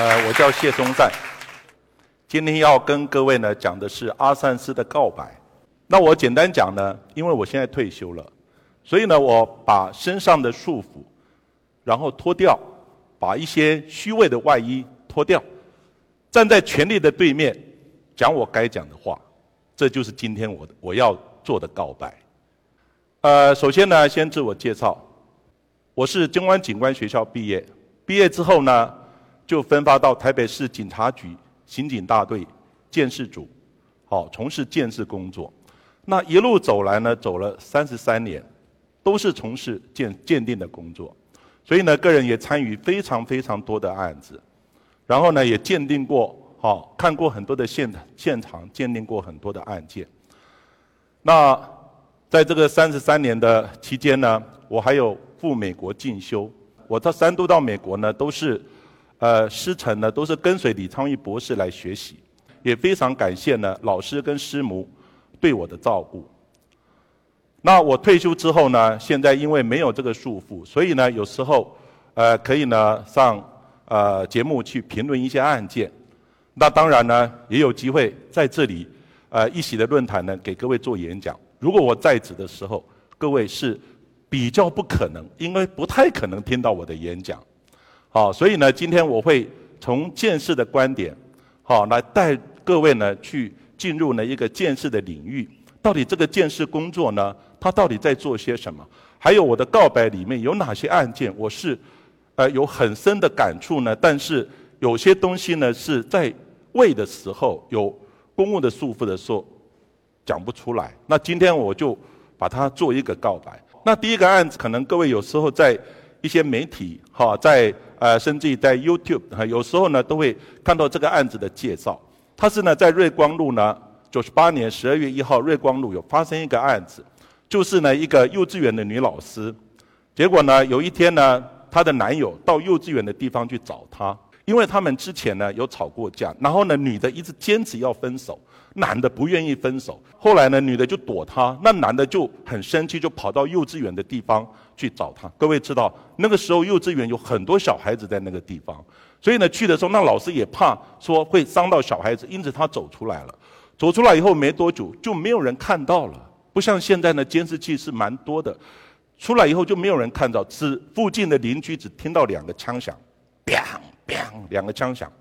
呃，我叫谢松赞，今天要跟各位呢讲的是阿善斯的告白。那我简单讲呢，因为我现在退休了，所以呢，我把身上的束缚，然后脱掉，把一些虚伪的外衣脱掉，站在权力的对面，讲我该讲的话。这就是今天我我要做的告白。呃，首先呢，先自我介绍，我是中湾警官学校毕业，毕业之后呢，就分发到台北市警察局刑警大队鉴识组，好从事鉴识工作。那一路走来呢，走了三十三年，都是从事鉴鉴定的工作，所以呢，个人也参与非常非常多的案子，然后呢，也鉴定过，好看过很多的现现场，鉴定过很多的案件。那在这个三十三年的期间呢，我还有赴美国进修，我到三度到美国呢，都是呃师承呢，都是跟随李昌钰博士来学习，也非常感谢呢老师跟师母。对我的照顾。那我退休之后呢？现在因为没有这个束缚，所以呢，有时候，呃，可以呢上呃节目去评论一些案件。那当然呢，也有机会在这里，呃一席的论坛呢给各位做演讲。如果我在职的时候，各位是比较不可能，因为不太可能听到我的演讲。好，所以呢，今天我会从见识的观点，好来带各位呢去。进入呢一个建设的领域，到底这个建设工作呢，它到底在做些什么？还有我的告白里面有哪些案件，我是呃有很深的感触呢？但是有些东西呢是在为的时候有公务的束缚的时候讲不出来。那今天我就把它做一个告白。那第一个案子，可能各位有时候在一些媒体哈，在呃甚至于在 YouTube 哈，有时候呢都会看到这个案子的介绍。他是呢，在瑞光路呢，九十八年十二月一号，瑞光路有发生一个案子，就是呢，一个幼稚园的女老师，结果呢，有一天呢，她的男友到幼稚园的地方去找她，因为他们之前呢有吵过架，然后呢，女的一直坚持要分手，男的不愿意分手，后来呢，女的就躲他，那男的就很生气，就跑到幼稚园的地方去找他。各位知道，那个时候幼稚园有很多小孩子在那个地方。所以呢，去的时候，那老师也怕说会伤到小孩子，因此他走出来了。走出来以后没多久，就没有人看到了。不像现在呢，监视器是蛮多的。出来以后就没有人看到，只附近的邻居只听到两个枪响，bang bang 两个枪响。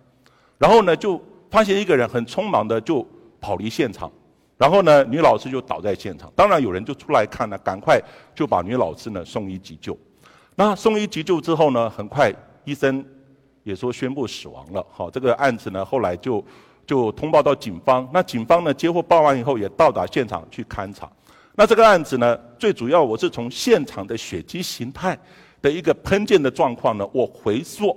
然后呢，就发现一个人很匆忙的就跑离现场。然后呢，女老师就倒在现场。当然有人就出来看了，赶快就把女老师呢送医急救。那送医急救之后呢，很快医生。也说宣布死亡了，好，这个案子呢后来就就通报到警方，那警方呢接获报案以后也到达现场去勘查。那这个案子呢最主要我是从现场的血迹形态的一个喷溅的状况呢，我回溯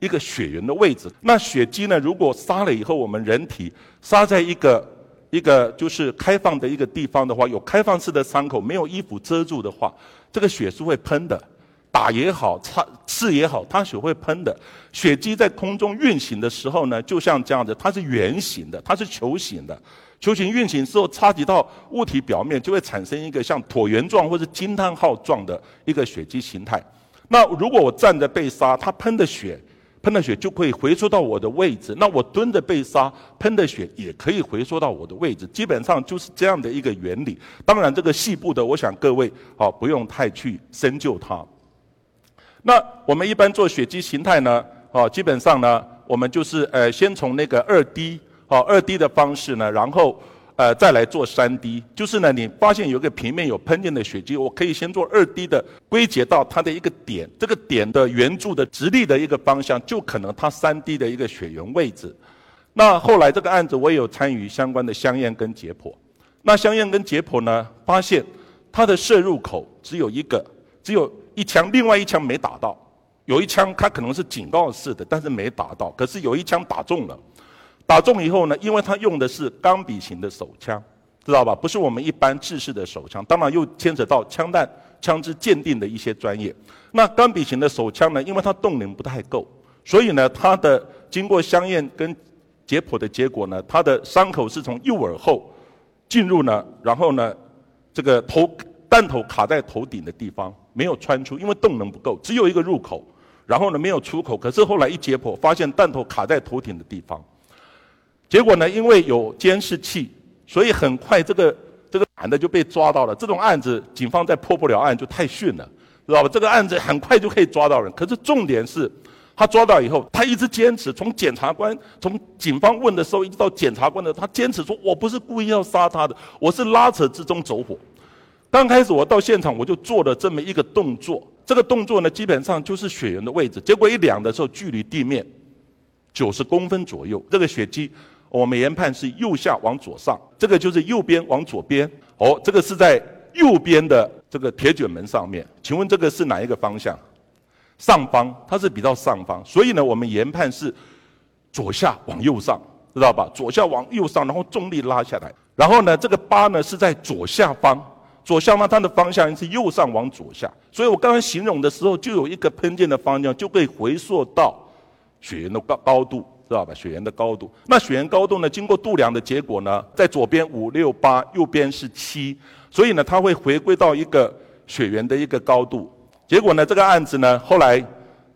一个血源的位置。那血迹呢如果杀了以后，我们人体杀在一个一个就是开放的一个地方的话，有开放式的伤口，没有衣服遮住的话，这个血是会喷的。打也好，擦刺也好，它血会喷的。血迹在空中运行的时候呢，就像这样子，它是圆形的，它是球形的。球形运行之后，插及到物体表面，就会产生一个像椭圆状或者惊叹号状的一个血迹形态。那如果我站着被杀，它喷的血，喷的血就可以回缩到我的位置。那我蹲着被杀，喷的血也可以回缩到我的位置。基本上就是这样的一个原理。当然，这个细部的，我想各位好不用太去深究它。那我们一般做血迹形态呢，哦，基本上呢，我们就是呃，先从那个二 D，哦，二 D 的方式呢，然后呃，再来做三 D，就是呢，你发现有个平面有喷溅的血迹，我可以先做二 D 的归结到它的一个点，这个点的圆柱的直立的一个方向，就可能它三 D 的一个血缘位置。那后来这个案子我也有参与相关的香烟跟解剖，那香烟跟解剖呢，发现它的射入口只有一个，只有。一枪，另外一枪没打到，有一枪它可能是警告式的，但是没打到。可是有一枪打中了，打中以后呢，因为他用的是钢笔型的手枪，知道吧？不是我们一般制式的手枪，当然又牵扯到枪弹、枪支鉴定的一些专业。那钢笔型的手枪呢，因为它动能不太够，所以呢，它的经过香验跟解剖的结果呢，它的伤口是从右耳后进入呢，然后呢，这个头弹头卡在头顶的地方。没有穿出，因为动能不够，只有一个入口。然后呢没有出口，可是后来一解剖，发现弹头卡在头顶的地方。结果呢，因为有监视器，所以很快这个这个男的就被抓到了。这种案子，警方再破不了案就太逊了，知道吧？这个案子很快就可以抓到人。可是重点是，他抓到以后，他一直坚持。从检察官、从警方问的时候，一直到检察官的，他坚持说：“我不是故意要杀他的，我是拉扯之中走火。”刚开始我到现场，我就做了这么一个动作。这个动作呢，基本上就是血源的位置。结果一量的时候，距离地面九十公分左右。这个血迹。我们研判是右下往左上，这个就是右边往左边。哦，这个是在右边的这个铁卷门上面。请问这个是哪一个方向？上方，它是比较上方。所以呢，我们研判是左下往右上，知道吧？左下往右上，然后重力拉下来。然后呢，这个疤呢是在左下方，左下方它的方向是右上往左下。所以我刚刚形容的时候，就有一个喷溅的方向，就可以回溯到血源的高高度。知道吧？血源的高度，那血源高度呢？经过度量的结果呢，在左边五六八，右边是七，所以呢，它会回归到一个血源的一个高度。结果呢，这个案子呢，后来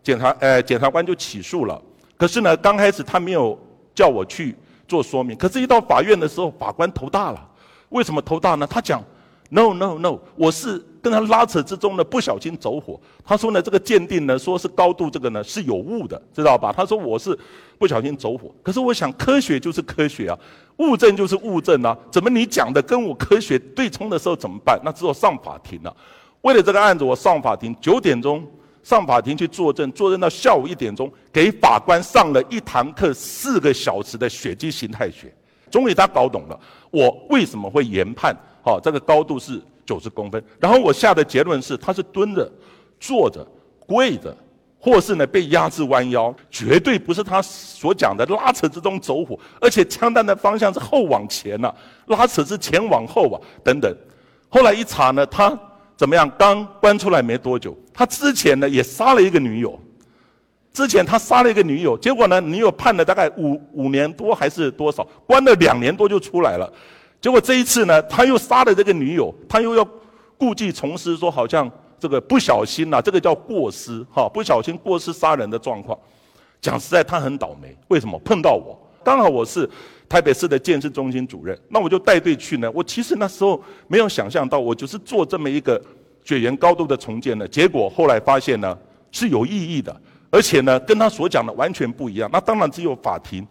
检察呃检察官就起诉了。可是呢，刚开始他没有叫我去做说明。可是，一到法院的时候，法官头大了。为什么头大呢？他讲。No no no，我是跟他拉扯之中呢，不小心走火。他说呢，这个鉴定呢，说是高度这个呢是有误的，知道吧？他说我是不小心走火。可是我想，科学就是科学啊，物证就是物证啊。怎么你讲的跟我科学对冲的时候怎么办？那只有上法庭了。为了这个案子，我上法庭九点钟上法庭去作证，作证到下午一点钟，给法官上了一堂课四个小时的血迹形态学。终于他搞懂了我为什么会研判。好，这个高度是九十公分。然后我下的结论是，他是蹲着、坐着、跪着，或是呢被压制弯腰，绝对不是他所讲的拉扯之中走火。而且枪弹的方向是后往前呐，拉扯是前往后啊，等等。后来一查呢，他怎么样？刚关出来没多久，他之前呢也杀了一个女友。之前他杀了一个女友，结果呢女友判了大概五五年多还是多少，关了两年多就出来了。结果这一次呢，他又杀了这个女友，他又要故技重施，说好像这个不小心呐，这个叫过失哈，不小心过失杀人的状况。讲实在，他很倒霉，为什么碰到我？刚好我是台北市的建设中心主任，那我就带队去呢。我其实那时候没有想象到，我就是做这么一个血缘高度的重建呢。结果后来发现呢是有意义的，而且呢跟他所讲的完全不一样。那当然只有法庭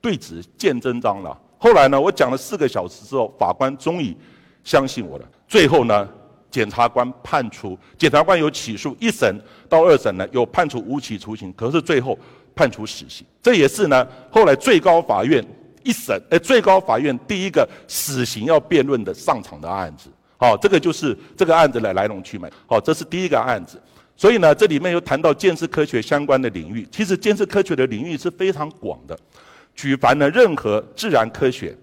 对质见真章了。后来呢，我讲了四个小时之后，法官终于相信我了。最后呢，检察官判处，检察官有起诉一审到二审呢，有判处无期徒刑，可是最后判处死刑。这也是呢，后来最高法院一审，呃，最高法院第一个死刑要辩论的上场的案子。好，这个就是这个案子的来龙去脉。好，这是第一个案子。所以呢，这里面又谈到建设科学相关的领域。其实建设科学的领域是非常广的。举凡呢，任何自然科学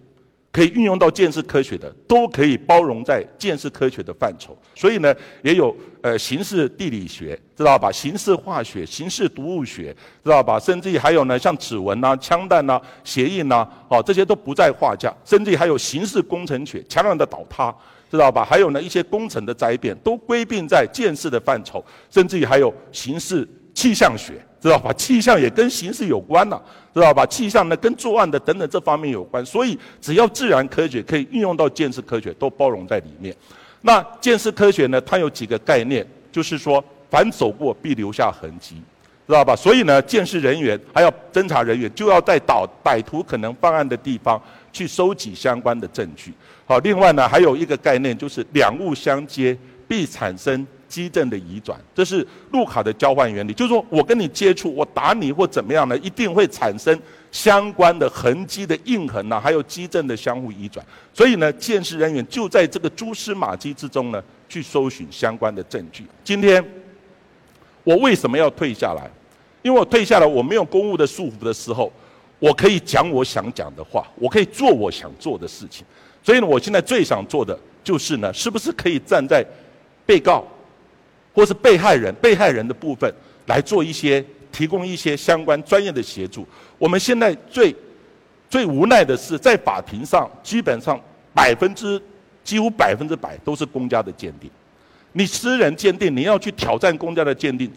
可以运用到建设科学的，都可以包容在建设科学的范畴。所以呢，也有呃形式地理学，知道吧？形式化学、形式毒物学，知道吧？甚至于还有呢，像指纹呐、枪弹呐、鞋印呐，哦，这些都不在话下。甚至于还有形式工程学，墙梁的倒塌，知道吧？还有呢，一些工程的灾变，都归并在建设的范畴。甚至于还有形式气象学。知道吧？气象也跟形势有关呐，知道吧？气象呢跟作案的等等这方面有关，所以只要自然科学可以运用到建设科学，都包容在里面。那建设科学呢，它有几个概念，就是说凡走过必留下痕迹，知道吧？所以呢，建设人员还有侦查人员就要在导歹徒可能犯案的地方去收集相关的证据。好，另外呢，还有一个概念就是两物相接必产生。基证的移转，这是路卡的交换原理。就是说我跟你接触，我打你或怎么样呢，一定会产生相关的痕迹的印痕呐，还有基证的相互移转。所以呢，建设人员就在这个蛛丝马迹之中呢，去搜寻相关的证据。今天我为什么要退下来？因为我退下来，我没有公务的束缚的时候，我可以讲我想讲的话，我可以做我想做的事情。所以呢，我现在最想做的就是呢，是不是可以站在被告？或是被害人、被害人的部分来做一些提供一些相关专业的协助。我们现在最最无奈的是，在法庭上基本上百分之几乎百分之百都是公家的鉴定。你私人鉴定，你要去挑战公家的鉴定，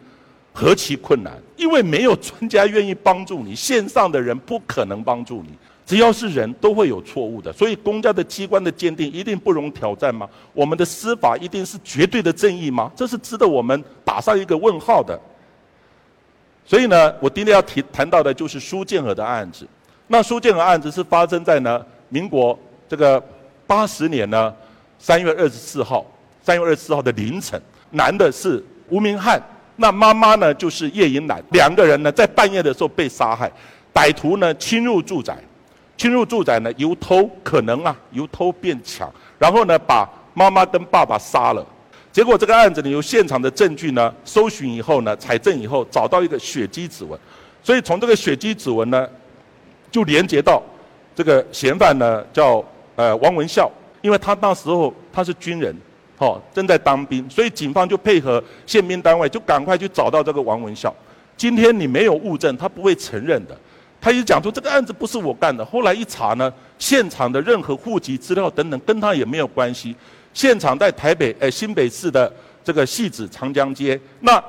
何其困难！因为没有专家愿意帮助你，线上的人不可能帮助你。只要是人都会有错误的，所以公家的机关的鉴定一定不容挑战吗？我们的司法一定是绝对的正义吗？这是值得我们打上一个问号的。所以呢，我今天要提谈到的就是苏建和的案子。那苏建和案子是发生在呢民国这个八十年呢三月二十四号，三月二十四号的凌晨，男的是吴明汉。那妈妈呢，就是叶银兰，两个人呢在半夜的时候被杀害，歹徒呢侵入住宅，侵入住宅呢由偷可能啊由偷变抢，然后呢把妈妈跟爸爸杀了，结果这个案子呢由现场的证据呢搜寻以后呢采证以后找到一个血迹指纹，所以从这个血迹指纹呢就连接到这个嫌犯呢叫呃王文孝，因为他那时候他是军人。哦，正在当兵，所以警方就配合宪兵单位，就赶快去找到这个王文孝。今天你没有物证，他不会承认的。他一讲说这个案子不是我干的，后来一查呢，现场的任何户籍资料等等跟他也没有关系。现场在台北，呃，新北市的这个戏子长江街。那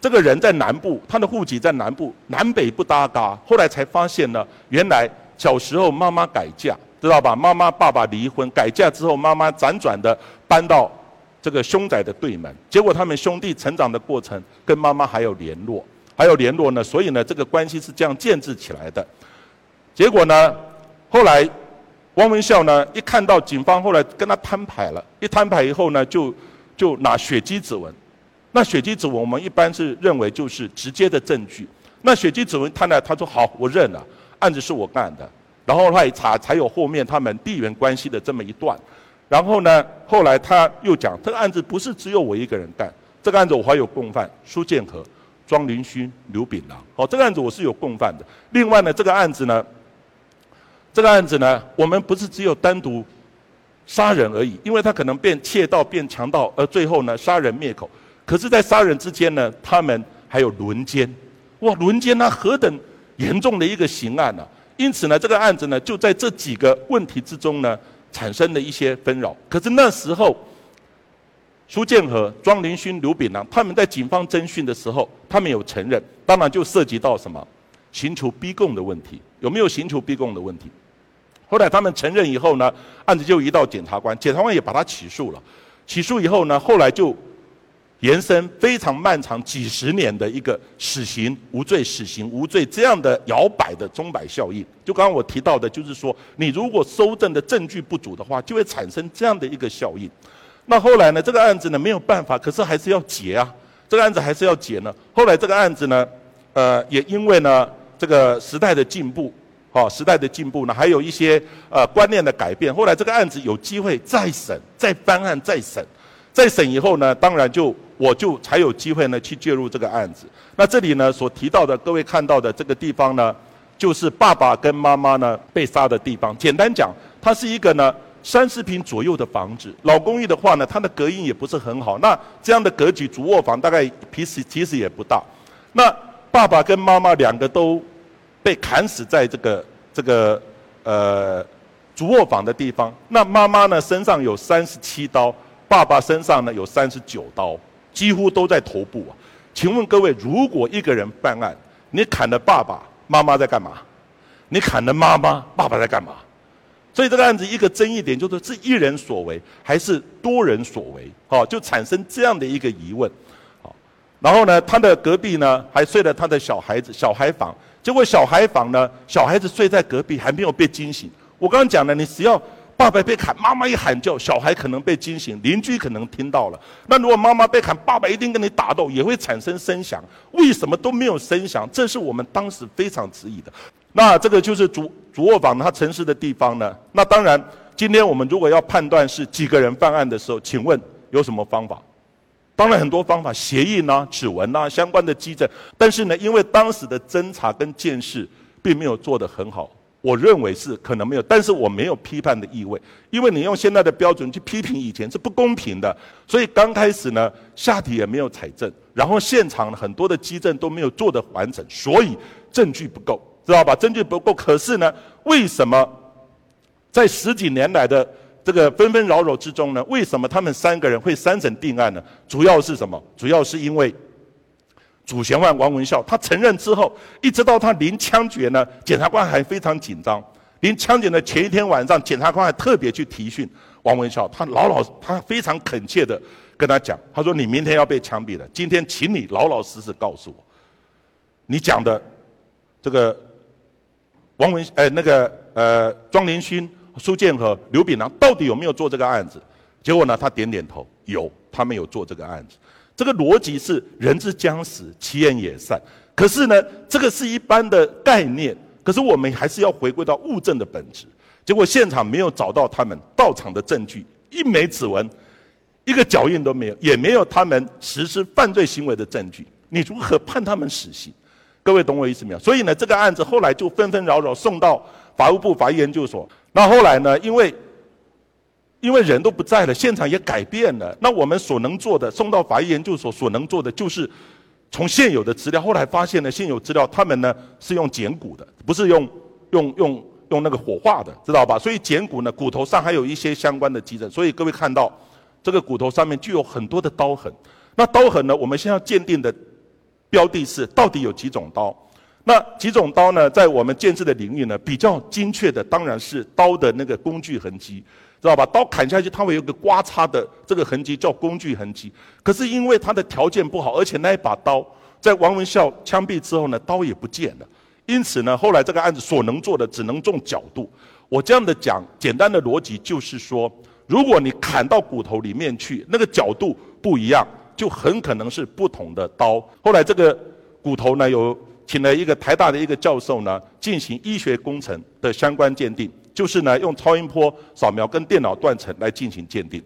这个人在南部，他的户籍在南部，南北不搭嘎。后来才发现呢，原来小时候妈妈改嫁，知道吧？妈妈爸爸离婚，改嫁之后，妈妈辗转的搬到。这个凶宅的对门，结果他们兄弟成长的过程跟妈妈还有联络，还有联络呢，所以呢，这个关系是这样建制起来的。结果呢，后来汪文孝呢一看到警方后来跟他摊牌了，一摊牌以后呢，就就拿血迹指纹。那血迹指纹我们一般是认为就是直接的证据。那血迹指纹他呢，他说好，我认了，案子是我干的。然后他一查，才有后面他们地缘关系的这么一段。然后呢？后来他又讲，这个案子不是只有我一个人干，这个案子我还有共犯苏建和、庄林勋、刘炳郎。好，这个案子我是有共犯的。另外呢，这个案子呢，这个案子呢，我们不是只有单独杀人而已，因为他可能变窃盗、变强盗，而最后呢杀人灭口。可是，在杀人之间呢，他们还有轮奸。哇，轮奸那何等严重的一个刑案呢？因此呢，这个案子呢，就在这几个问题之中呢。产生了一些纷扰，可是那时候，苏建和、庄林勋、刘炳郎他们在警方侦讯的时候，他们有承认，当然就涉及到什么刑求逼供的问题，有没有刑求逼供的问题？后来他们承认以后呢，案子就移到检察官，检察官也把他起诉了，起诉以后呢，后来就。延伸非常漫长几十年的一个死刑无罪、死刑无罪这样的摇摆的钟摆效应，就刚刚我提到的，就是说，你如果收证的证据不足的话，就会产生这样的一个效应。那后来呢，这个案子呢没有办法，可是还是要结啊，这个案子还是要结呢。后来这个案子呢，呃，也因为呢这个时代的进步，哦，时代的进步呢，还有一些呃观念的改变，后来这个案子有机会再审、再翻案、再审。再审以后呢，当然就我就才有机会呢去介入这个案子。那这里呢所提到的，各位看到的这个地方呢，就是爸爸跟妈妈呢被杀的地方。简单讲，它是一个呢三十平左右的房子。老公寓的话呢，它的隔音也不是很好。那这样的格局，主卧房大概其实其实也不大。那爸爸跟妈妈两个都被砍死在这个这个呃主卧房的地方。那妈妈呢身上有三十七刀。爸爸身上呢有三十九刀，几乎都在头部啊。请问各位，如果一个人办案，你砍了爸爸，妈妈在干嘛？你砍了妈妈，爸爸在干嘛？所以这个案子一个争议点就是是一人所为还是多人所为？好，就产生这样的一个疑问。好，然后呢，他的隔壁呢还睡了他的小孩子小孩房，结果小孩房呢小孩子睡在隔壁还没有被惊醒。我刚刚讲了，你只要。爸爸被砍，妈妈一喊叫，小孩可能被惊醒，邻居可能听到了。那如果妈妈被砍，爸爸一定跟你打斗，也会产生声响。为什么都没有声响？这是我们当时非常质疑的。那这个就是主主卧房它城市的地方呢？那当然，今天我们如果要判断是几个人犯案的时候，请问有什么方法？当然很多方法，协议呢、指纹呐、相关的基证。但是呢，因为当时的侦查跟见识并没有做得很好。我认为是可能没有，但是我没有批判的意味，因为你用现在的标准去批评以前是不公平的。所以刚开始呢，下体也没有采证，然后现场很多的基证都没有做得完整，所以证据不够，知道吧？证据不够。可是呢，为什么在十几年来的这个纷纷扰扰之中呢？为什么他们三个人会三审定案呢？主要是什么？主要是因为主嫌犯王文孝，他承认之后，一直到他临枪决呢，检察官还非常紧张。临枪决的前一天晚上，检察官还特别去提讯王文孝，他老老他非常恳切的跟他讲，他说：“你明天要被枪毙了，今天请你老老实实告诉我，你讲的这个王文呃那个呃庄连勋、苏建和刘炳南到底有没有做这个案子？”结果呢，他点点头，有，他们有做这个案子。这个逻辑是人之将死，其言也善。可是呢，这个是一般的概念。可是我们还是要回归到物证的本质。结果现场没有找到他们到场的证据，一枚指纹，一个脚印都没有，也没有他们实施犯罪行为的证据。你如何判他们死刑？各位懂我意思没有？所以呢，这个案子后来就纷纷扰扰送到法务部法医研究所。那后来呢，因为因为人都不在了，现场也改变了。那我们所能做的，送到法医研究所所能做的，就是从现有的资料。后来发现呢，现有资料他们呢是用剪骨的，不是用用用用那个火化的，知道吧？所以剪骨呢，骨头上还有一些相关的急诊。所以各位看到这个骨头上面具有很多的刀痕。那刀痕呢，我们现在鉴定的标的是到底有几种刀？那几种刀呢，在我们建制的领域呢，比较精确的当然是刀的那个工具痕迹。知道吧？刀砍下去，它会有个刮擦的这个痕迹，叫工具痕迹。可是因为它的条件不好，而且那一把刀在王文孝枪毙之后呢，刀也不见了。因此呢，后来这个案子所能做的只能重角度。我这样的讲，简单的逻辑就是说，如果你砍到骨头里面去，那个角度不一样，就很可能是不同的刀。后来这个骨头呢，有请了一个台大的一个教授呢，进行医学工程的相关鉴定。就是呢，用超音波扫描跟电脑断层来进行鉴定。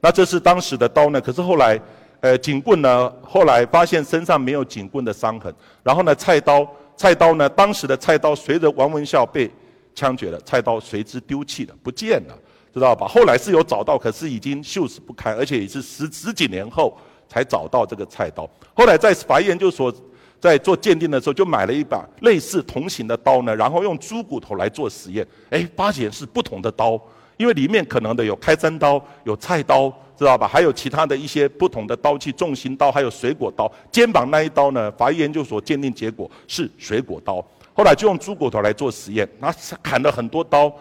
那这是当时的刀呢，可是后来，呃，警棍呢，后来发现身上没有警棍的伤痕。然后呢，菜刀，菜刀呢，当时的菜刀随着王文孝被枪决了，菜刀随之丢弃了，不见了，知道吧？后来是有找到，可是已经锈蚀不堪，而且也是十十几年后才找到这个菜刀。后来在法医研究所。在做鉴定的时候，就买了一把类似同型的刀呢，然后用猪骨头来做实验。哎，发现是不同的刀，因为里面可能的有开山刀、有菜刀，知道吧？还有其他的一些不同的刀器，重型刀还有水果刀。肩膀那一刀呢，法医研究所鉴定结果是水果刀。后来就用猪骨头来做实验，那砍了很多刀。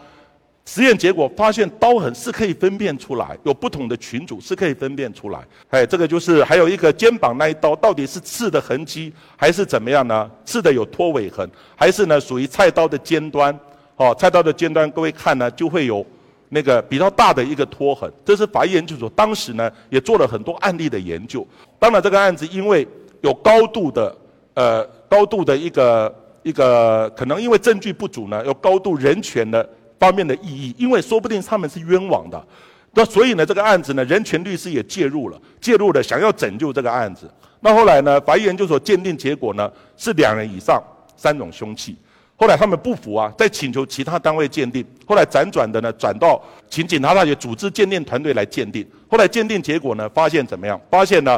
实验结果发现刀痕是可以分辨出来，有不同的群组是可以分辨出来。哎，这个就是还有一个肩膀那一刀，到底是刺的痕迹还是怎么样呢？刺的有拖尾痕，还是呢属于菜刀的尖端？哦，菜刀的尖端，各位看呢就会有那个比较大的一个拖痕。这是法医研究所当时呢也做了很多案例的研究。当然，这个案子因为有高度的呃高度的一个一个可能因为证据不足呢，有高度人权的。方面的意义，因为说不定他们是冤枉的，那所以呢，这个案子呢，人权律师也介入了，介入了，想要拯救这个案子。那后来呢，法医研究所鉴定结果呢是两人以上三种凶器。后来他们不服啊，再请求其他单位鉴定。后来辗转的呢，转到请警察大学组织鉴定团队来鉴定。后来鉴定结果呢，发现怎么样？发现呢，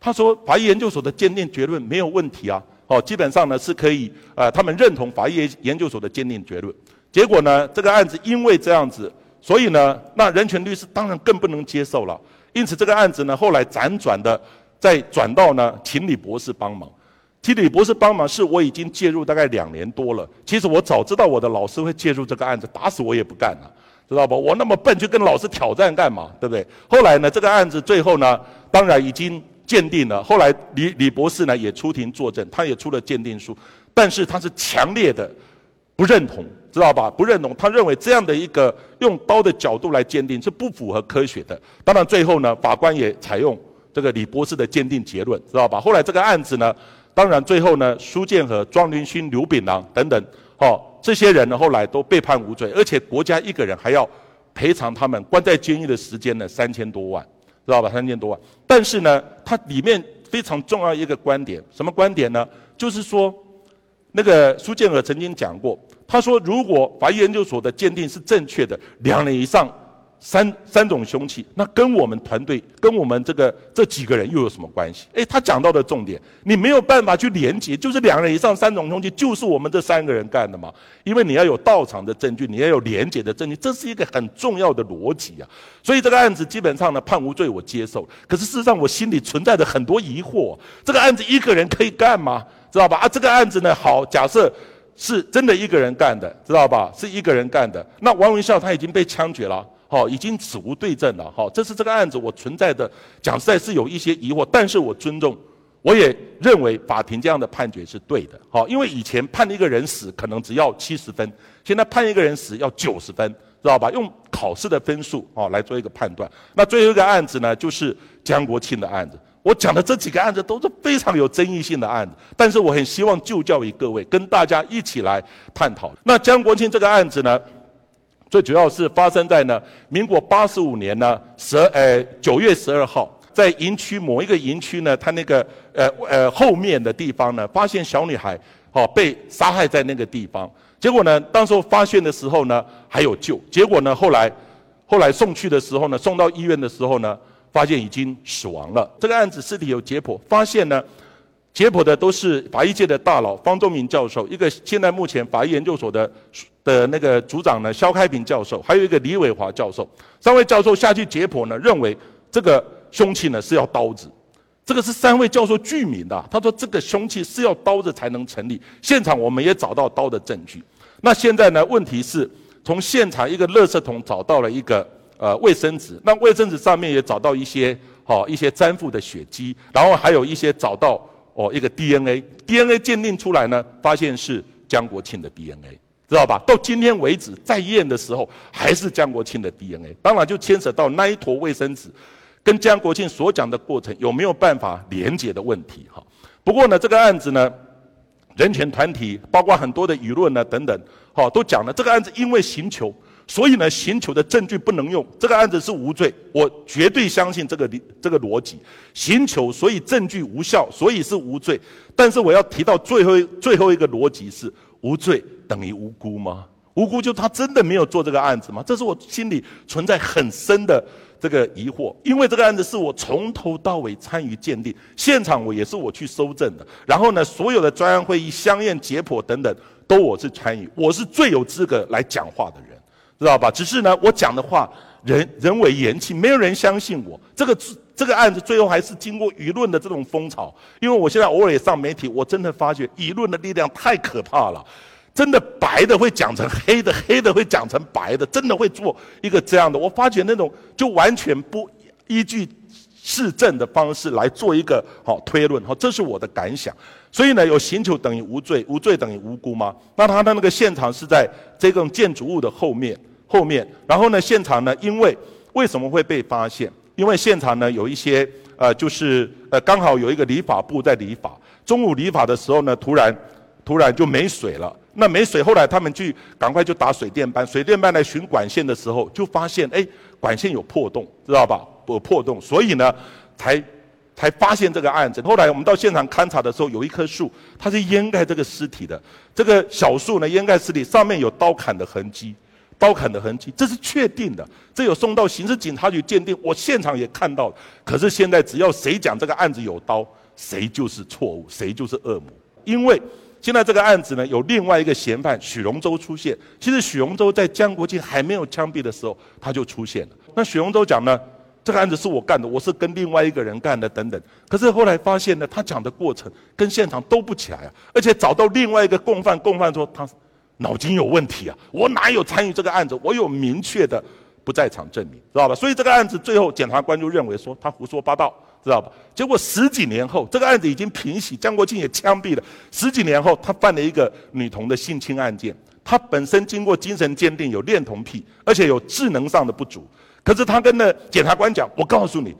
他说法医研究所的鉴定结论没有问题啊，哦，基本上呢是可以，呃，他们认同法医研究所的鉴定结论。结果呢？这个案子因为这样子，所以呢，那人权律师当然更不能接受了。因此，这个案子呢，后来辗转的再转到呢，请李博士帮忙。请李博士帮忙，是我已经介入大概两年多了。其实我早知道我的老师会介入这个案子，打死我也不干了，知道不？我那么笨，去跟老师挑战干嘛？对不对？后来呢，这个案子最后呢，当然已经鉴定了。后来李李博士呢也出庭作证，他也出了鉴定书，但是他是强烈的不认同。知道吧？不认同，他认为这样的一个用刀的角度来鉴定是不符合科学的。当然，最后呢，法官也采用这个李博士的鉴定结论，知道吧？后来这个案子呢，当然最后呢，苏建和、庄林勋、刘炳郎等等，哦，这些人呢，后来都被判无罪，而且国家一个人还要赔偿他们关在监狱的时间呢，三千多万，知道吧？三千多万。但是呢，它里面非常重要一个观点，什么观点呢？就是说，那个苏建和曾经讲过。他说：“如果法医研究所的鉴定是正确的，两人以上三三种凶器，那跟我们团队、跟我们这个这几个人又有什么关系？诶，他讲到的重点，你没有办法去连接，就是两人以上三种凶器，就是我们这三个人干的嘛？因为你要有到场的证据，你要有连接的证据，这是一个很重要的逻辑啊。所以这个案子基本上呢判无罪，我接受。可是事实上我心里存在着很多疑惑，这个案子一个人可以干吗？知道吧？啊，这个案子呢，好，假设是真的一个人干的，知道吧？是一个人干的，那王文孝他已经被枪决了。好，已经死无对证了。好，这是这个案子我存在的，讲实在是有一些疑惑，但是我尊重，我也认为法庭这样的判决是对的。好，因为以前判一个人死可能只要七十分，现在判一个人死要九十分，知道吧？用考试的分数哦来做一个判断。那最后一个案子呢，就是江国庆的案子。我讲的这几个案子都是非常有争议性的案子，但是我很希望就教于各位，跟大家一起来探讨。那江国庆这个案子呢？最主要是发生在呢，民国八十五年呢，十呃九月十二号，在营区某一个营区呢，他那个呃呃后面的地方呢，发现小女孩哦被杀害在那个地方。结果呢，当时候发现的时候呢，还有救。结果呢，后来后来送去的时候呢，送到医院的时候呢，发现已经死亡了。这个案子尸体有解剖，发现呢。解剖的都是法医界的大佬方仲明教授，一个现在目前法医研究所的的那个组长呢，肖开平教授，还有一个李伟华教授。三位教授下去解剖呢，认为这个凶器呢是要刀子。这个是三位教授具名的，他说这个凶器是要刀子才能成立。现场我们也找到刀的证据。那现在呢，问题是从现场一个垃圾桶找到了一个呃卫生纸，那卫生纸上面也找到一些好一些粘附的血迹，然后还有一些找到。哦，一个 DNA，DNA 鉴定出来呢，发现是江国庆的 DNA，知道吧？到今天为止，在验的时候还是江国庆的 DNA。当然就牵扯到那一坨卫生纸，跟江国庆所讲的过程有没有办法连接的问题哈。不过呢，这个案子呢，人权团体包括很多的舆论呢等等，好都讲了这个案子因为刑求。所以呢，刑求的证据不能用，这个案子是无罪，我绝对相信这个理这个逻辑。刑求，所以证据无效，所以是无罪。但是我要提到最后最后一个逻辑是：无罪等于无辜吗？无辜就他真的没有做这个案子吗？这是我心里存在很深的这个疑惑。因为这个案子是我从头到尾参与鉴定，现场我也是我去搜证的。然后呢，所有的专案会议、相验、解剖等等，都我是参与，我是最有资格来讲话的人。知道吧？只是呢，我讲的话人人为言轻，没有人相信我。这个这个案子最后还是经过舆论的这种风潮。因为我现在偶尔也上媒体，我真的发觉舆论的力量太可怕了。真的白的会讲成黑的，黑的会讲成白的，真的会做一个这样的。我发觉那种就完全不依据事证的方式来做一个好推论。好，这是我的感想。所以呢，有刑求等于无罪，无罪等于无辜吗？那他的那个现场是在这种建筑物的后面，后面。然后呢，现场呢，因为为什么会被发现？因为现场呢有一些呃，就是呃，刚好有一个理发部在理发，中午理发的时候呢，突然突然就没水了。那没水，后来他们去赶快就打水电班，水电班来巡管线的时候，就发现哎，管线有破洞，知道吧？有破洞，所以呢，才。才发现这个案子。后来我们到现场勘查的时候，有一棵树，它是掩盖这个尸体的。这个小树呢，掩盖尸体，上面有刀砍的痕迹，刀砍的痕迹，这是确定的。这有送到刑事警察局鉴定，我现场也看到。可是现在只要谁讲这个案子有刀，谁就是错误，谁就是恶魔。因为现在这个案子呢，有另外一个嫌犯许荣洲出现。其实许荣洲在江国庆还没有枪毙的时候，他就出现了。那许荣洲讲呢？这个案子是我干的，我是跟另外一个人干的，等等。可是后来发现呢，他讲的过程跟现场都不起来啊，而且找到另外一个共犯，共犯说他脑筋有问题啊，我哪有参与这个案子？我有明确的不在场证明，知道吧？所以这个案子最后检察官就认为说他胡说八道，知道吧？结果十几年后，这个案子已经平息，江国庆也枪毙了。十几年后，他犯了一个女童的性侵案件，他本身经过精神鉴定有恋童癖，而且有智能上的不足。可是他跟那检察官讲：“我告诉你，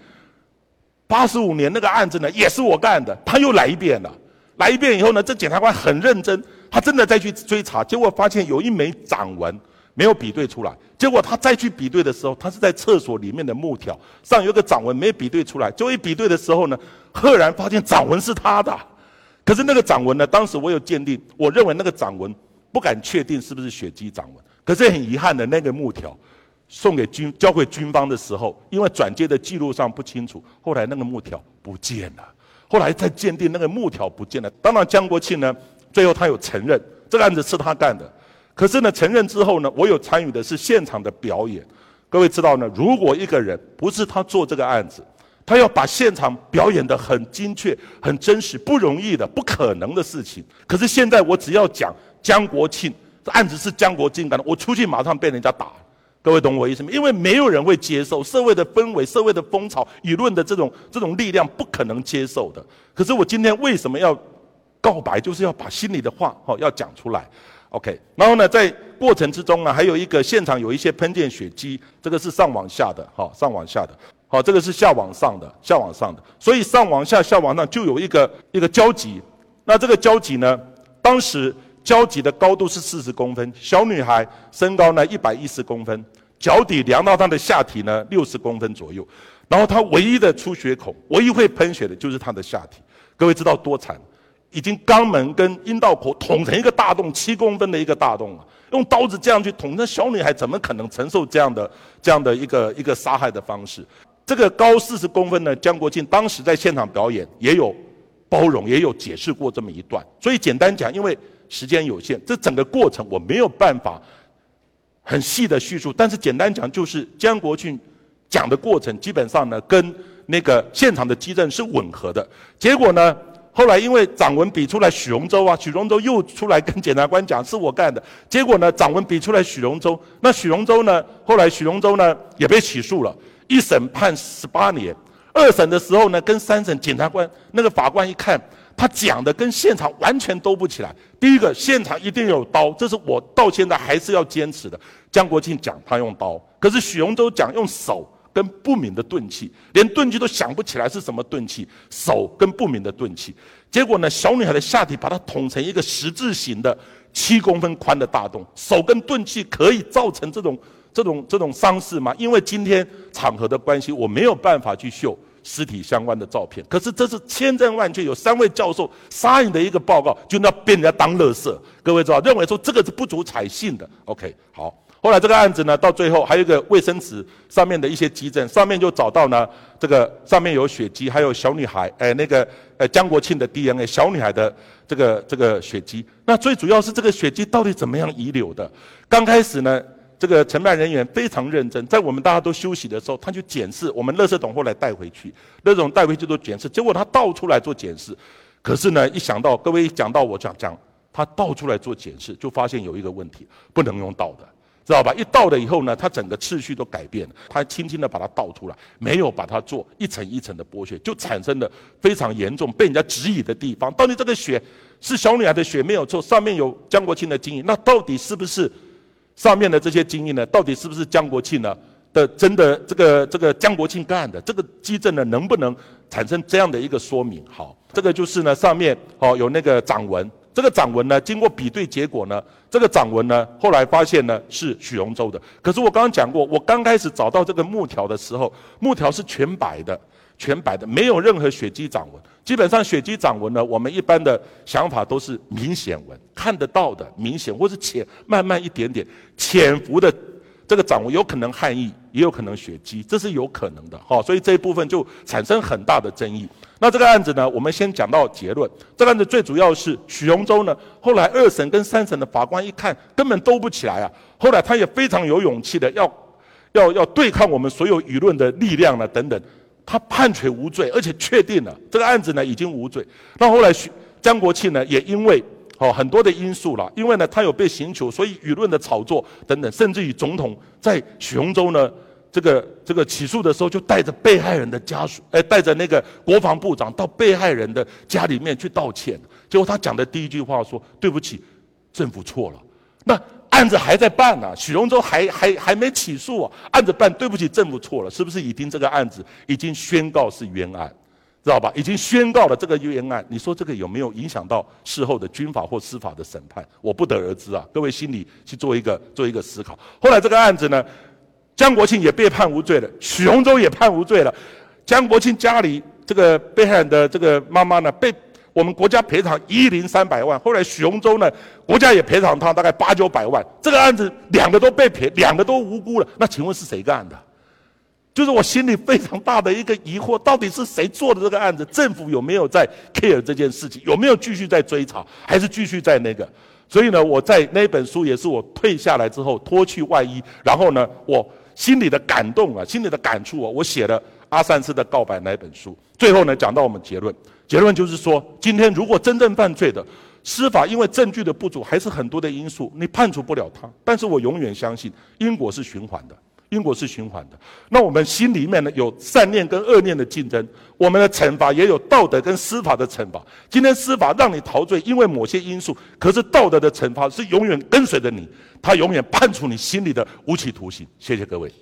八十五年那个案子呢，也是我干的。”他又来一遍了，来一遍以后呢，这检察官很认真，他真的再去追查，结果发现有一枚掌纹没有比对出来。结果他再去比对的时候，他是在厕所里面的木条上有个掌纹没有比对出来。就一比对的时候呢，赫然发现掌纹是他的。可是那个掌纹呢，当时我有鉴定，我认为那个掌纹不敢确定是不是血迹掌纹。可是很遗憾的，那个木条。送给军交给军方的时候，因为转接的记录上不清楚，后来那个木条不见了。后来再鉴定那个木条不见了。当然江国庆呢，最后他有承认这个案子是他干的。可是呢，承认之后呢，我有参与的是现场的表演。各位知道呢，如果一个人不是他做这个案子，他要把现场表演的很精确、很真实，不容易的，不可能的事情。可是现在我只要讲江国庆，这案子是江国庆干的，我出去马上被人家打。各位懂我意思吗？因为没有人会接受社会的氛围、社会的风潮、舆论的这种这种力量，不可能接受的。可是我今天为什么要告白？就是要把心里的话哦要讲出来。OK，然后呢，在过程之中啊，还有一个现场有一些喷溅血迹，这个是上往下的，好上往下的，好这个是下往上的，下往上的。所以上往下、下往上就有一个一个交集。那这个交集呢，当时。交集的高度是四十公分，小女孩身高呢一百一十公分，脚底量到她的下体呢六十公分左右，然后她唯一的出血孔，唯一会喷血的就是她的下体。各位知道多惨？已经肛门跟阴道口捅成一个大洞，七公分的一个大洞啊！用刀子这样去捅，那小女孩怎么可能承受这样的这样的一个一个杀害的方式？这个高四十公分的江国庆当时在现场表演，也有包容，也有解释过这么一段。所以简单讲，因为。时间有限，这整个过程我没有办法很细的叙述。但是简单讲，就是江国庆讲的过程，基本上呢跟那个现场的基证是吻合的。结果呢，后来因为掌纹比出来许荣洲啊，许荣洲又出来跟检察官讲是我干的。结果呢，掌纹比出来许荣洲，那许荣洲呢，后来许荣洲呢也被起诉了，一审判十八年，二审的时候呢，跟三审检察官那个法官一看。他讲的跟现场完全兜不起来。第一个，现场一定有刀，这是我到现在还是要坚持的。江国庆讲他用刀，可是许荣洲讲用手跟不明的钝器，连钝器都想不起来是什么钝器，手跟不明的钝器。结果呢，小女孩的下体把它捅成一个十字形的七公分宽的大洞，手跟钝器可以造成这种这种这种伤势吗？因为今天场合的关系，我没有办法去秀。尸体相关的照片，可是这是千真万确，有三位教授杀人的一个报告，就那被人家当乐色。各位知道，认为说这个是不足采信的。OK，好，后来这个案子呢，到最后还有一个卫生纸上面的一些基证，上面就找到呢，这个上面有血迹，还有小女孩，哎，那个呃江国庆的 DNA，小女孩的这个这个血迹。那最主要是这个血迹到底怎么样遗留的？刚开始呢？这个承办人员非常认真，在我们大家都休息的时候，他就检视。我们乐色董后来带回去，乐总带回去做检视，结果他倒出来做检视。可是呢，一想到各位讲到我讲讲，他倒出来做检视，就发现有一个问题，不能用倒的，知道吧？一倒了以后呢，他整个次序都改变了。他轻轻的把它倒出来，没有把它做一层一层的剥削，就产生了非常严重被人家质疑的地方。到底这个血是小女孩的血没有错，上面有江国庆的精液，那到底是不是？上面的这些精英呢，到底是不是江国庆呢的真的这个这个江国庆干的？这个基证呢，能不能产生这样的一个说明？好，这个就是呢，上面哦有那个掌纹，这个掌纹呢，经过比对结果呢，这个掌纹呢，后来发现呢是许荣洲的。可是我刚刚讲过，我刚开始找到这个木条的时候，木条是全白的。全白的，没有任何血迹掌纹。基本上血迹掌纹呢，我们一般的想法都是明显纹，看得到的明显，或是浅慢慢一点点潜伏的这个掌纹，有可能汗液，也有可能血迹，这是有可能的。好，所以这一部分就产生很大的争议。那这个案子呢，我们先讲到结论。这个案子最主要是许荣洲呢，后来二审跟三审的法官一看，根本兜不起来啊。后来他也非常有勇气的，要要要对抗我们所有舆论的力量呢，等等。他判决无罪，而且确定了这个案子呢已经无罪。那后来徐江国庆呢也因为哦很多的因素了，因为呢他有被刑求，所以舆论的炒作等等，甚至于总统在许荣洲呢这个这个起诉的时候，就带着被害人的家属，哎带着那个国防部长到被害人的家里面去道歉。结果他讲的第一句话说：“对不起，政府错了。”那。案子还在办呢，许荣洲还还还没起诉啊。案子办，对不起，政府错了，是不是已经这个案子已经宣告是冤案，知道吧？已经宣告了这个冤案，你说这个有没有影响到事后的军法或司法的审判？我不得而知啊。各位心里去做一个做一个思考。后来这个案子呢，江国庆也被判无罪了，许荣洲也判无罪了。江国庆家里这个被害人的这个妈妈呢，被我们国家赔偿一零三百万，后来许荣洲呢，国家也赔偿他大概八九百万。这个案子两个都被赔，两个都无辜了。那请问是谁干的？就是我心里非常大的一个疑惑，到底是谁做的这个案子？政府有没有在 care 这件事情？有没有继续在追查？还是继续在那个？所以呢，我在那本书也是我退下来之后脱去外衣，然后呢，我心里的感动啊，心里的感触啊，我写了阿善斯的告白那本书。最后呢，讲到我们结论。结论就是说，今天如果真正犯罪的司法，因为证据的不足，还是很多的因素，你判处不了他。但是我永远相信，因果是循环的，因果是循环的。那我们心里面呢，有善念跟恶念的竞争，我们的惩罚也有道德跟司法的惩罚。今天司法让你陶醉，因为某些因素，可是道德的惩罚是永远跟随着你，他永远判处你心里的无期徒刑。谢谢各位。